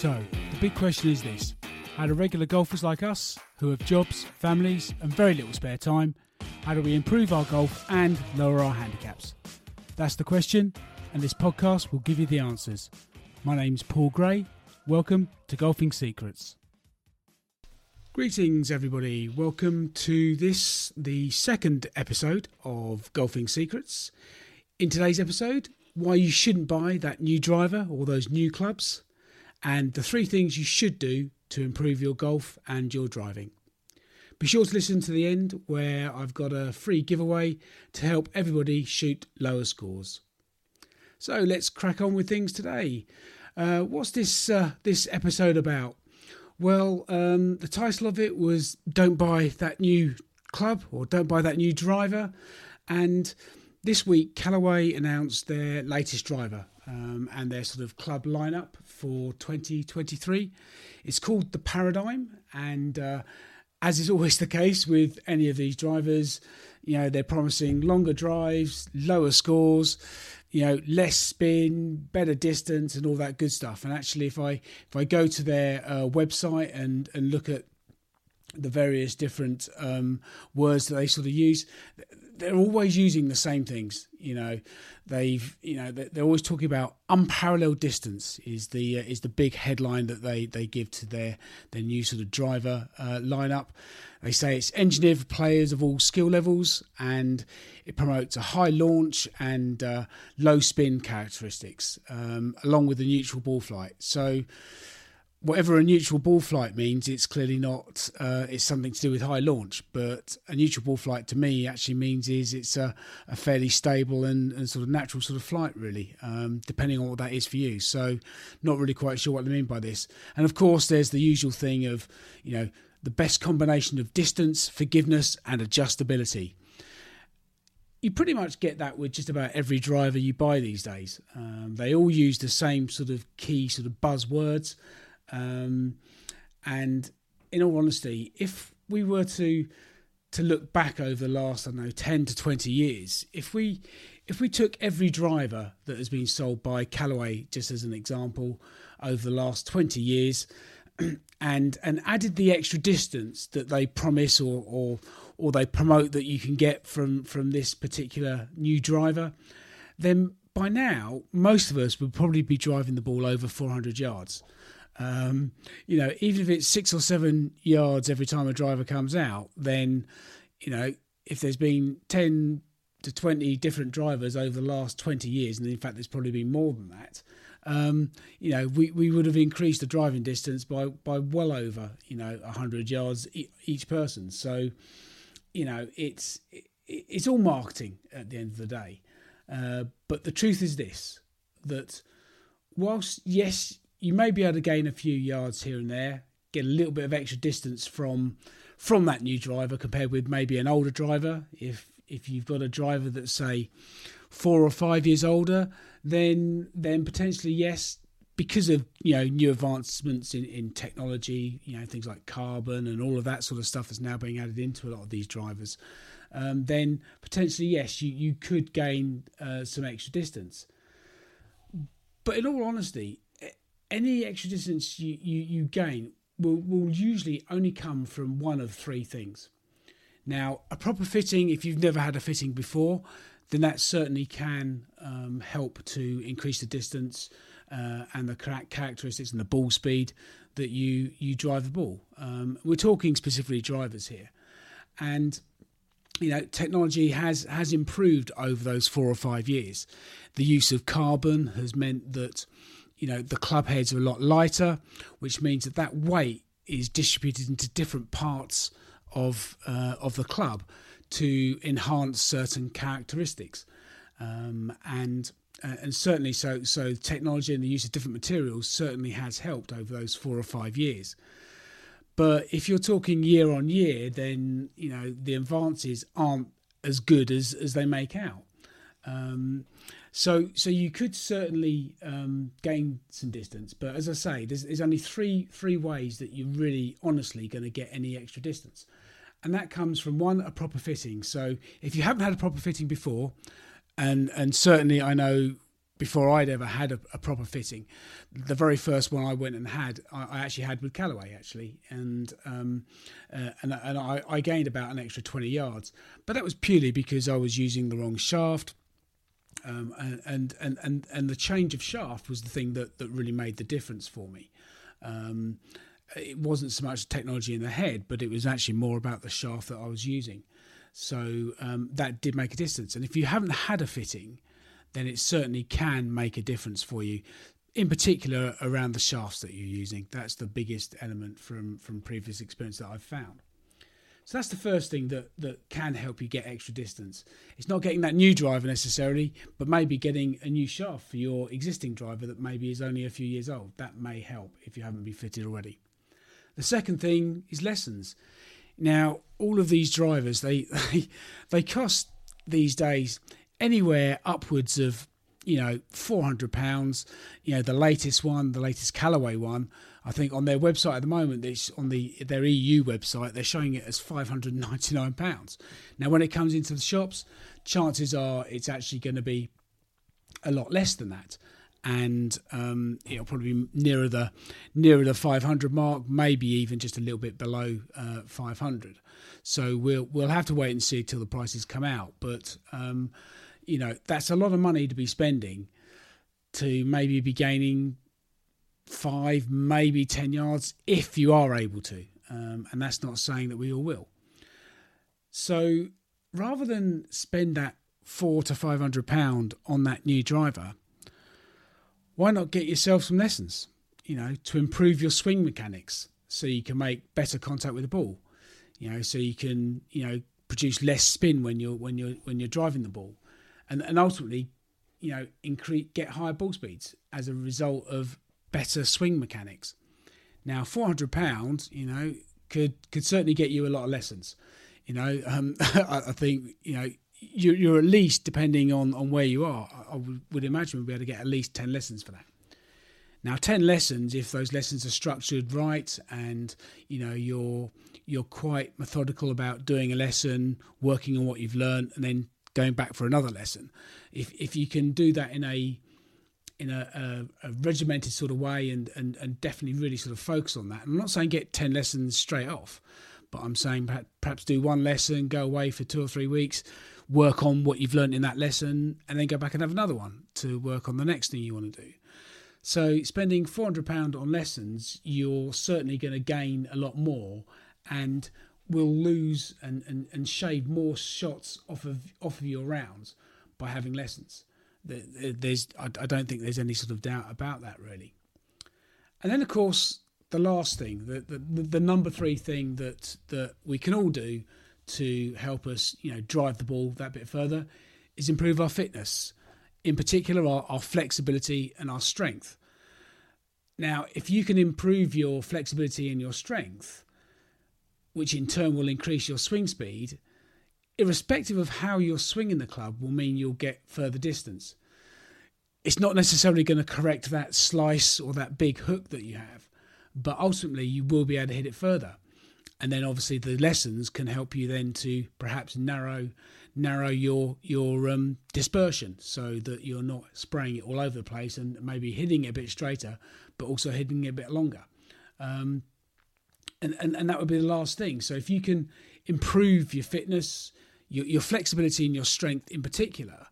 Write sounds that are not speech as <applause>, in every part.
So, the big question is this How do regular golfers like us, who have jobs, families, and very little spare time, how do we improve our golf and lower our handicaps? That's the question, and this podcast will give you the answers. My name's Paul Gray. Welcome to Golfing Secrets. Greetings, everybody. Welcome to this, the second episode of Golfing Secrets. In today's episode, why you shouldn't buy that new driver or those new clubs, and the three things you should do to improve your golf and your driving. Be sure to listen to the end where I've got a free giveaway to help everybody shoot lower scores. So let's crack on with things today. Uh, what's this uh, this episode about? Well, um, the title of it was "Don't buy that new club" or "Don't buy that new driver," and this week Callaway announced their latest driver um, and their sort of club lineup for 2023. It's called the Paradigm, and uh, as is always the case with any of these drivers, you know they're promising longer drives, lower scores, you know less spin, better distance, and all that good stuff. And actually, if I if I go to their uh, website and and look at the various different um, words that they sort of use, they're always using the same things. You know, they've you know they're always talking about unparalleled distance is the uh, is the big headline that they they give to their their new sort of driver uh, lineup. They say it's engineered for players of all skill levels and it promotes a high launch and uh, low spin characteristics um, along with the neutral ball flight. So whatever a neutral ball flight means, it's clearly not. Uh, it's something to do with high launch, but a neutral ball flight to me actually means is it's a, a fairly stable and, and, sort of natural sort of flight, really, um, depending on what that is for you. So, not really quite sure what they mean by this. And of course, there's the usual thing of you know the best combination of distance, forgiveness, and adjustability. You pretty much get that with just about every driver you buy these days. Um, they all use the same sort of key sort of buzzwords. Um, and in all honesty, if we were to to look back over the last I don't know ten to twenty years, if we if we took every driver that has been sold by Callaway, just as an example, over the last twenty years, <clears throat> and and added the extra distance that they promise or or or they promote that you can get from from this particular new driver, then by now most of us would probably be driving the ball over 400 yards. Um, you know, even if it's six or seven yards every time a driver comes out, then, you know, if there's been 10 to 20 different drivers over the last 20 years, and in fact, there's probably been more than that, um, you know, we, we would have increased the driving distance by, by well over, you know, 100 yards each person. So, you know, it's, it's all marketing at the end of the day. Uh, but the truth is this that whilst, yes, you may be able to gain a few yards here and there, get a little bit of extra distance from from that new driver compared with maybe an older driver. If if you've got a driver that's say four or five years older, then then potentially yes, because of you know new advancements in, in technology, you know things like carbon and all of that sort of stuff that's now being added into a lot of these drivers. Um, then potentially yes, you you could gain uh, some extra distance. But in all honesty, any extra distance you, you, you gain will, will usually only come from one of three things. Now, a proper fitting, if you've never had a fitting before, then that certainly can um, help to increase the distance uh, and the characteristics and the ball speed that you you drive the ball. Um, we're talking specifically drivers here, and you know technology has has improved over those four or five years. The use of carbon has meant that you know the club heads are a lot lighter, which means that that weight is distributed into different parts of uh, of the club to enhance certain characteristics, um, and uh, and certainly so so technology and the use of different materials certainly has helped over those four or five years. But if you're talking year on year, then you know the advances aren't as good as as they make out. Um, so, so you could certainly um, gain some distance, but as I say, there's, there's only three three ways that you're really honestly going to get any extra distance, and that comes from one a proper fitting. So, if you haven't had a proper fitting before, and and certainly I know before I'd ever had a, a, proper fitting. The very first one I went and had, I, I actually had with Callaway actually, and um, uh, and, and I, I, gained about an extra twenty yards, but that was purely because I was using the wrong shaft. Um, and, and and and the change of shaft was the thing that, that really made the difference for me. Um, it wasn't so much technology in the head, but it was actually more about the shaft that I was using. So um, that did make a difference. And if you haven't had a fitting, then it certainly can make a difference for you. In particular, around the shafts that you're using, that's the biggest element from from previous experience that I've found. So that's the first thing that that can help you get extra distance. It's not getting that new driver necessarily, but maybe getting a new shaft for your existing driver that maybe is only a few years old. That may help if you haven't been fitted already. The second thing is lessons. Now, all of these drivers they <laughs> they, they cost these days anywhere upwards of you know 400 pounds you know the latest one the latest callaway one i think on their website at the moment it's on the their eu website they're showing it as 599 pounds now when it comes into the shops chances are it's actually going to be a lot less than that and um, it'll probably be nearer the nearer the 500 mark, maybe even just a little bit below uh, 500. So we'll we'll have to wait and see till the prices come out. But um, you know that's a lot of money to be spending to maybe be gaining five, maybe ten yards if you are able to, um, and that's not saying that we all will. So rather than spend that four to five hundred pound on that new driver why not get yourself some lessons, you know, to improve your swing mechanics so you can make better contact with the ball, you know, so you can, you know, produce less spin when you're when you're when you're driving the ball, and and ultimately, you know, increase get higher ball speeds as a result of better swing mechanics. Now, four hundred pounds, you know, could could certainly get you a lot of lessons. You know, um, <laughs> I, I think you know you're, you're at least depending on on where you are. I would, would imagine we'd be able to get at least ten lessons for that. Now, ten lessons, if those lessons are structured right, and you know you're you're quite methodical about doing a lesson, working on what you've learned, and then going back for another lesson. If if you can do that in a in a, a, a, regimented sort of way and, and, and definitely really sort of focus on that. I'm not saying get 10 lessons straight off, but I'm saying perhaps do one lesson, go away for two or three weeks, work on what you've learned in that lesson, and then go back and have another one to work on the next thing you want to do. So, spending £400 on lessons, you're certainly going to gain a lot more and will lose and, and, and shave more shots off of off of your rounds by having lessons. There's, I don't think there's any sort of doubt about that, really. And then, of course, the last thing, the, the, the number three thing that, that we can all do to help us, you know, drive the ball that bit further is improve our fitness, in particular our, our flexibility and our strength. Now, if you can improve your flexibility and your strength, which in turn will increase your swing speed, irrespective of how you're swinging the club, will mean you'll get further distance. It's not necessarily going to correct that slice or that big hook that you have, but ultimately you will be able to hit it further and then obviously the lessons can help you then to perhaps narrow narrow your your um, dispersion so that you're not spraying it all over the place and maybe hitting it a bit straighter but also hitting it a bit longer um, and, and and that would be the last thing. So if you can improve your fitness your, your flexibility and your strength in particular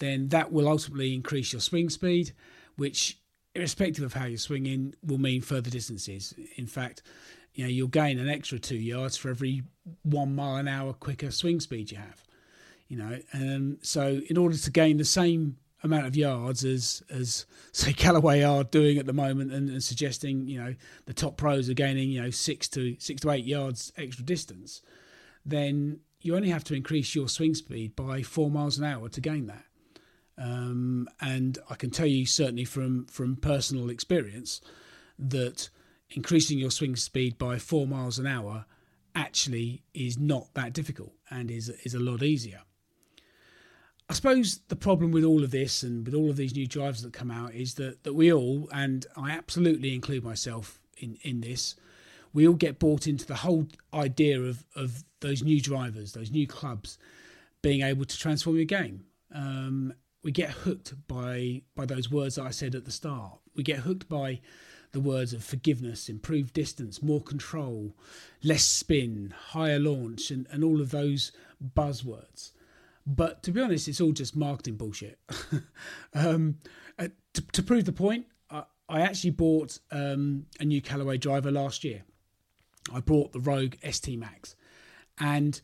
then that will ultimately increase your swing speed which irrespective of how you're swinging will mean further distances. In fact you know you'll gain an extra two yards for every one mile an hour quicker swing speed you have you know. And so in order to gain the same amount of yards as as <laughs> say Callaway are doing at the moment and, and, suggesting you know the top pros are gaining you know six to six to eight yards extra distance then you only have to increase your swing speed by four miles an hour to gain that um, and I can tell you certainly from from personal experience that increasing your swing speed by four miles an hour actually is not that difficult and is is a lot easier. I suppose the problem with all of this and with all of these new drivers that come out is that, that we all, and I absolutely include myself in, in this, we all get bought into the whole idea of, of those new drivers, those new clubs being able to transform your game. Um, we get hooked by by those words that I said at the start. We get hooked by the words of forgiveness, improved distance, more control, less spin, higher launch, and, and all of those buzzwords. But to be honest, it's all just marketing bullshit. <laughs> um, uh, to, to, prove the point, I, I actually bought um, a new Callaway driver last year. I bought the Rogue ST Max, and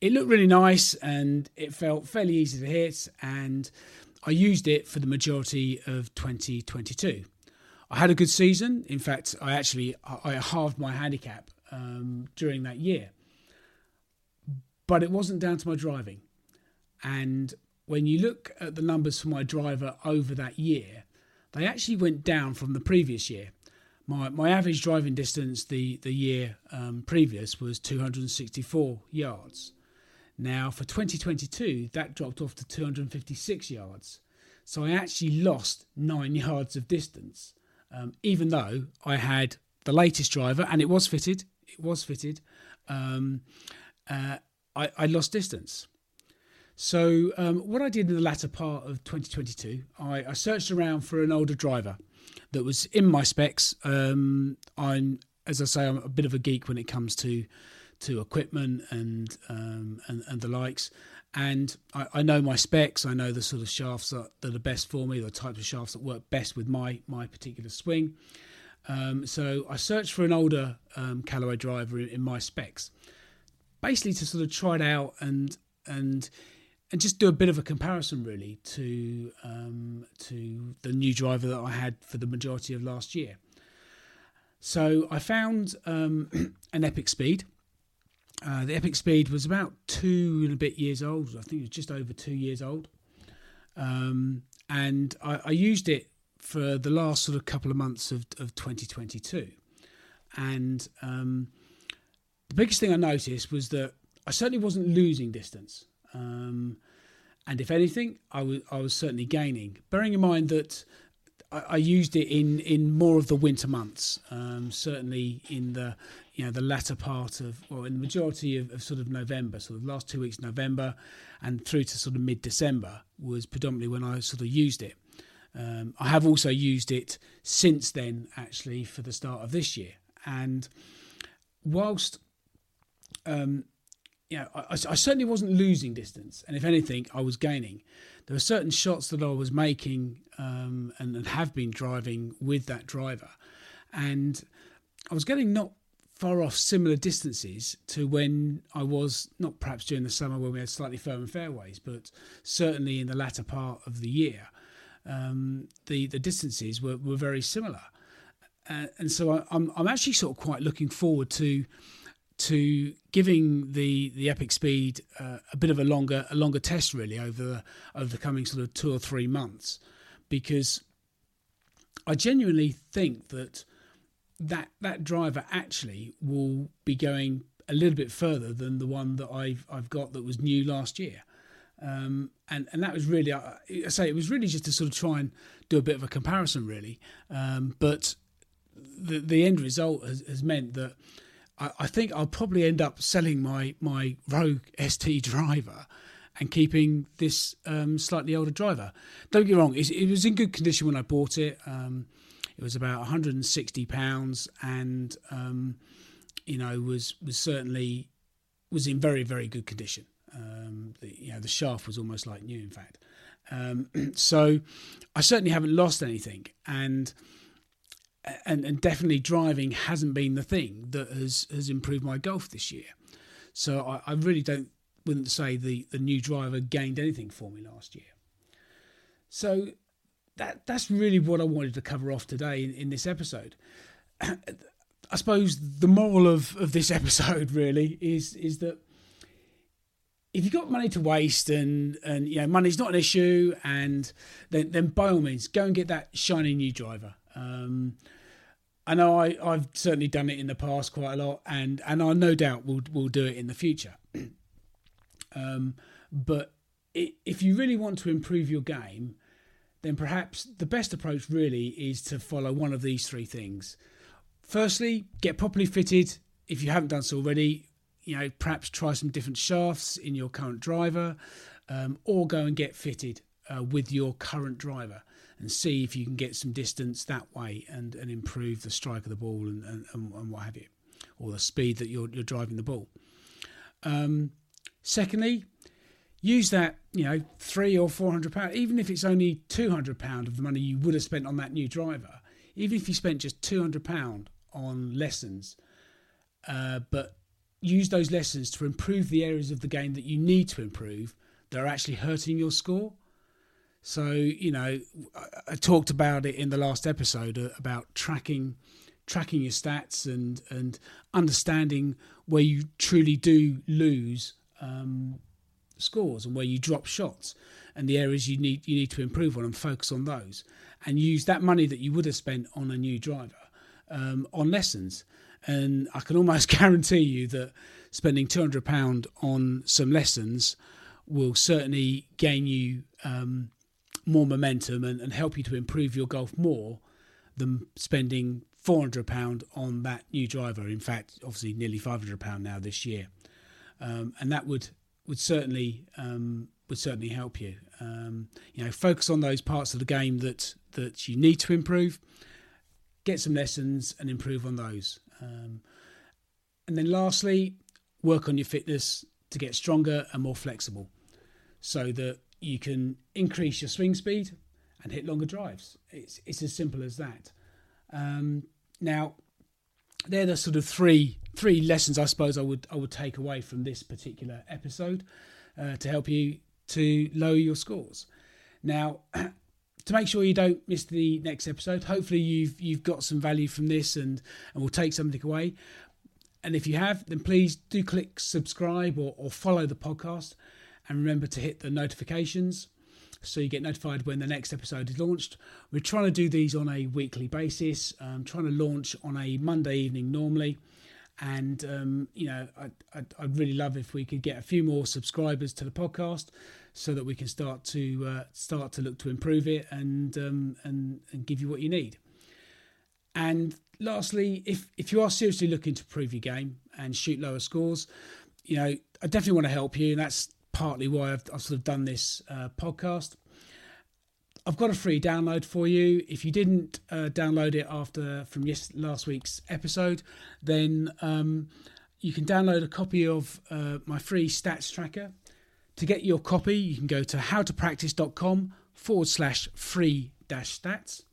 it looked really nice and it felt fairly easy to hit. And I used it for the majority of 2022. I had a good season. In fact, I actually I halved my handicap um, during that year. But it wasn't down to my driving. And when you look at the numbers for my driver over that year, they actually went down from the previous year. My my average driving distance the the year um, previous was 264 yards. Now for 2022, that dropped off to 256 yards. So I actually lost nine <laughs> yards of distance um, even though I had the latest driver and it was fitted, it was fitted, um, uh, I, I, lost distance. So um, what I did in the latter part of 2022, I, I, searched around for an older driver that was in my specs. Um, I'm, as I say, I'm a bit of a geek when it comes to to equipment and um, and, and the likes and I, I, know my specs. I know the sort of shafts that, that, are best for me, the types of shafts that work best with my my particular swing. Um, so I searched for an older um, Callaway driver in, in, my specs, basically to sort of try it out and and and just do a bit of a comparison really to um, to the new driver that I had for the majority of last year. So I found um, <clears throat> an Epic Speed uh, the Epic Speed was about two and a bit years old. I think it was just over two years old. Um, and I, I, used it for the last sort of couple of months of, of 2022. And um, the biggest thing I noticed was that I certainly wasn't losing distance. Um, and if anything, I was, I was certainly gaining. Bearing in mind that I, I used it in, in more of the winter months, um, certainly in the you know the latter part of well in the majority of, of, sort of November, sort of last two weeks of November, and through to sort of mid December was predominantly when I sort of used it. Um, I have also used it since then, actually, for the start of this year. And whilst um, you know, I, I, certainly wasn't losing distance, and if anything, I was gaining. There were certain shots that I was making um, and, and have been driving with that driver, and I was getting not far off similar distances to when I was not perhaps during the summer when we had slightly firmer fairways, but certainly in the latter part of the year, um, the the distances were, were very similar, uh, and so I, I'm I'm actually sort of quite looking forward to to giving the the epic speed uh, a bit of a longer a longer test really over the, over the coming sort of two or three months because I genuinely think that that that driver actually will be going a little bit further than the one that I've I've got that was new last year. Um, and and that was really I, I, say it was really just to sort of try and do a bit of a comparison really um, but the the end result has, has meant that I, I, think I'll probably end up selling my my Rogue ST driver and keeping this um, slightly older driver. Don't get wrong, it, it, was in good condition when I bought it. Um, it was about 160 pounds, and um, you know was was certainly was in very very good condition. Um, the, you know the shaft was almost like new, in fact. Um, <clears throat> so I certainly haven't lost anything, and and and definitely driving hasn't been the thing that has has improved my golf this year. So I, I really don't wouldn't say the the new driver gained anything for me last year. So that that's really what I wanted to cover off today in, in this episode. <clears throat> I suppose the moral of, of this <laughs> episode really is is that if you've got money to waste and and you know money's not an issue, and then then by all means go and get that shiny new driver. Um, I know I, I've certainly done it in the past quite a lot, and and I no doubt will will do it in the future. <clears throat> um, but it, if you really want to improve your game, then perhaps the best approach really is to follow one of these three things. Firstly, get properly fitted. If you haven't done so already, you know, perhaps try some different shafts in your current driver, um, or go and get fitted uh, with your current driver and see if you can get some distance that way and, and improve the strike of the ball and, and, and what have you, or the speed that you're, you're driving the ball. Um, secondly, use that you know three or four hundred pound, even if it's only two hundred pound of the money you would have spent on that new driver. Even if you spent just two hundred pound on lessons, uh, but use those lessons to improve the areas of the game that you need to improve that are actually hurting your score. So, you know, I, talked about it in the last episode uh, about tracking tracking your stats and and understanding where you truly do lose um, scores and where you drop shots and the areas you need you need to improve on and focus on those and use that money that you would have spent on a new driver um, on lessons. And I can almost <laughs> guarantee you that spending two hundred pound on some lessons will certainly gain you um, more momentum and, and help you to improve your golf more than spending four hundred pound on that new driver. In fact, obviously nearly five hundred pound now this year, um, and that would would certainly um, would certainly help you. Um, you know, focus on those parts of the game that that you need to improve. Get some lessons and improve on those. Um, and then lastly, work on your fitness to get stronger and more flexible so that you can increase your swing speed and hit longer drives. It's, it's as simple as that. Um, now, they're the sort of three three lessons I suppose I would I would take away from this particular episode uh, to help you to lower your scores. Now, <clears throat> to make sure you don't miss the next episode, hopefully you've you've got some value from this and and will take something away. And if you have, then please do click subscribe or, or follow the podcast, and remember to hit the notifications so you get notified when the next episode is launched. We're trying to do these on a weekly basis. I'm trying to launch on a Monday evening normally and um, you know I'd, I'd, I'd, really love if we could get a few more subscribers to the podcast so that we can start to uh, start to look to improve it and um, and and give you what you need. And lastly, if if you are seriously looking to improve your game and shoot lower scores, you know I definitely want to help you, and that's partly why I've, I've sort of done this uh, podcast. I've got a free download for you. If you didn't uh, download it after from yes, last week's episode, then um, you can download a copy of uh, my free stats tracker. To get your copy, you can go to howtopractice.com forward slash free dash stats.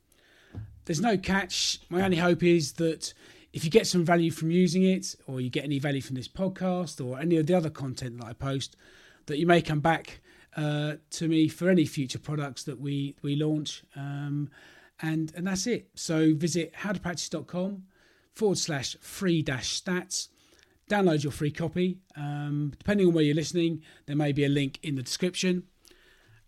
There's no catch. My only hope is that if you get some value from using it, or you get any value from this podcast, or any of the other content that I post, that you may come back uh, to me for any future products that we we launch. Um, and and that's it. So visit howtopractice.com forward slash free dash stats. Download your free copy. Um, depending on where you're listening, there may be a link in the description.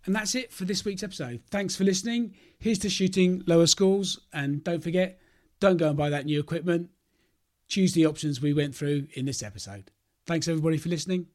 And that's it for this week's episode. Thanks for listening. Here's to shooting lower scores. And don't forget, don't go and buy that new equipment. Choose the options we went through in this episode. Thanks everybody for listening.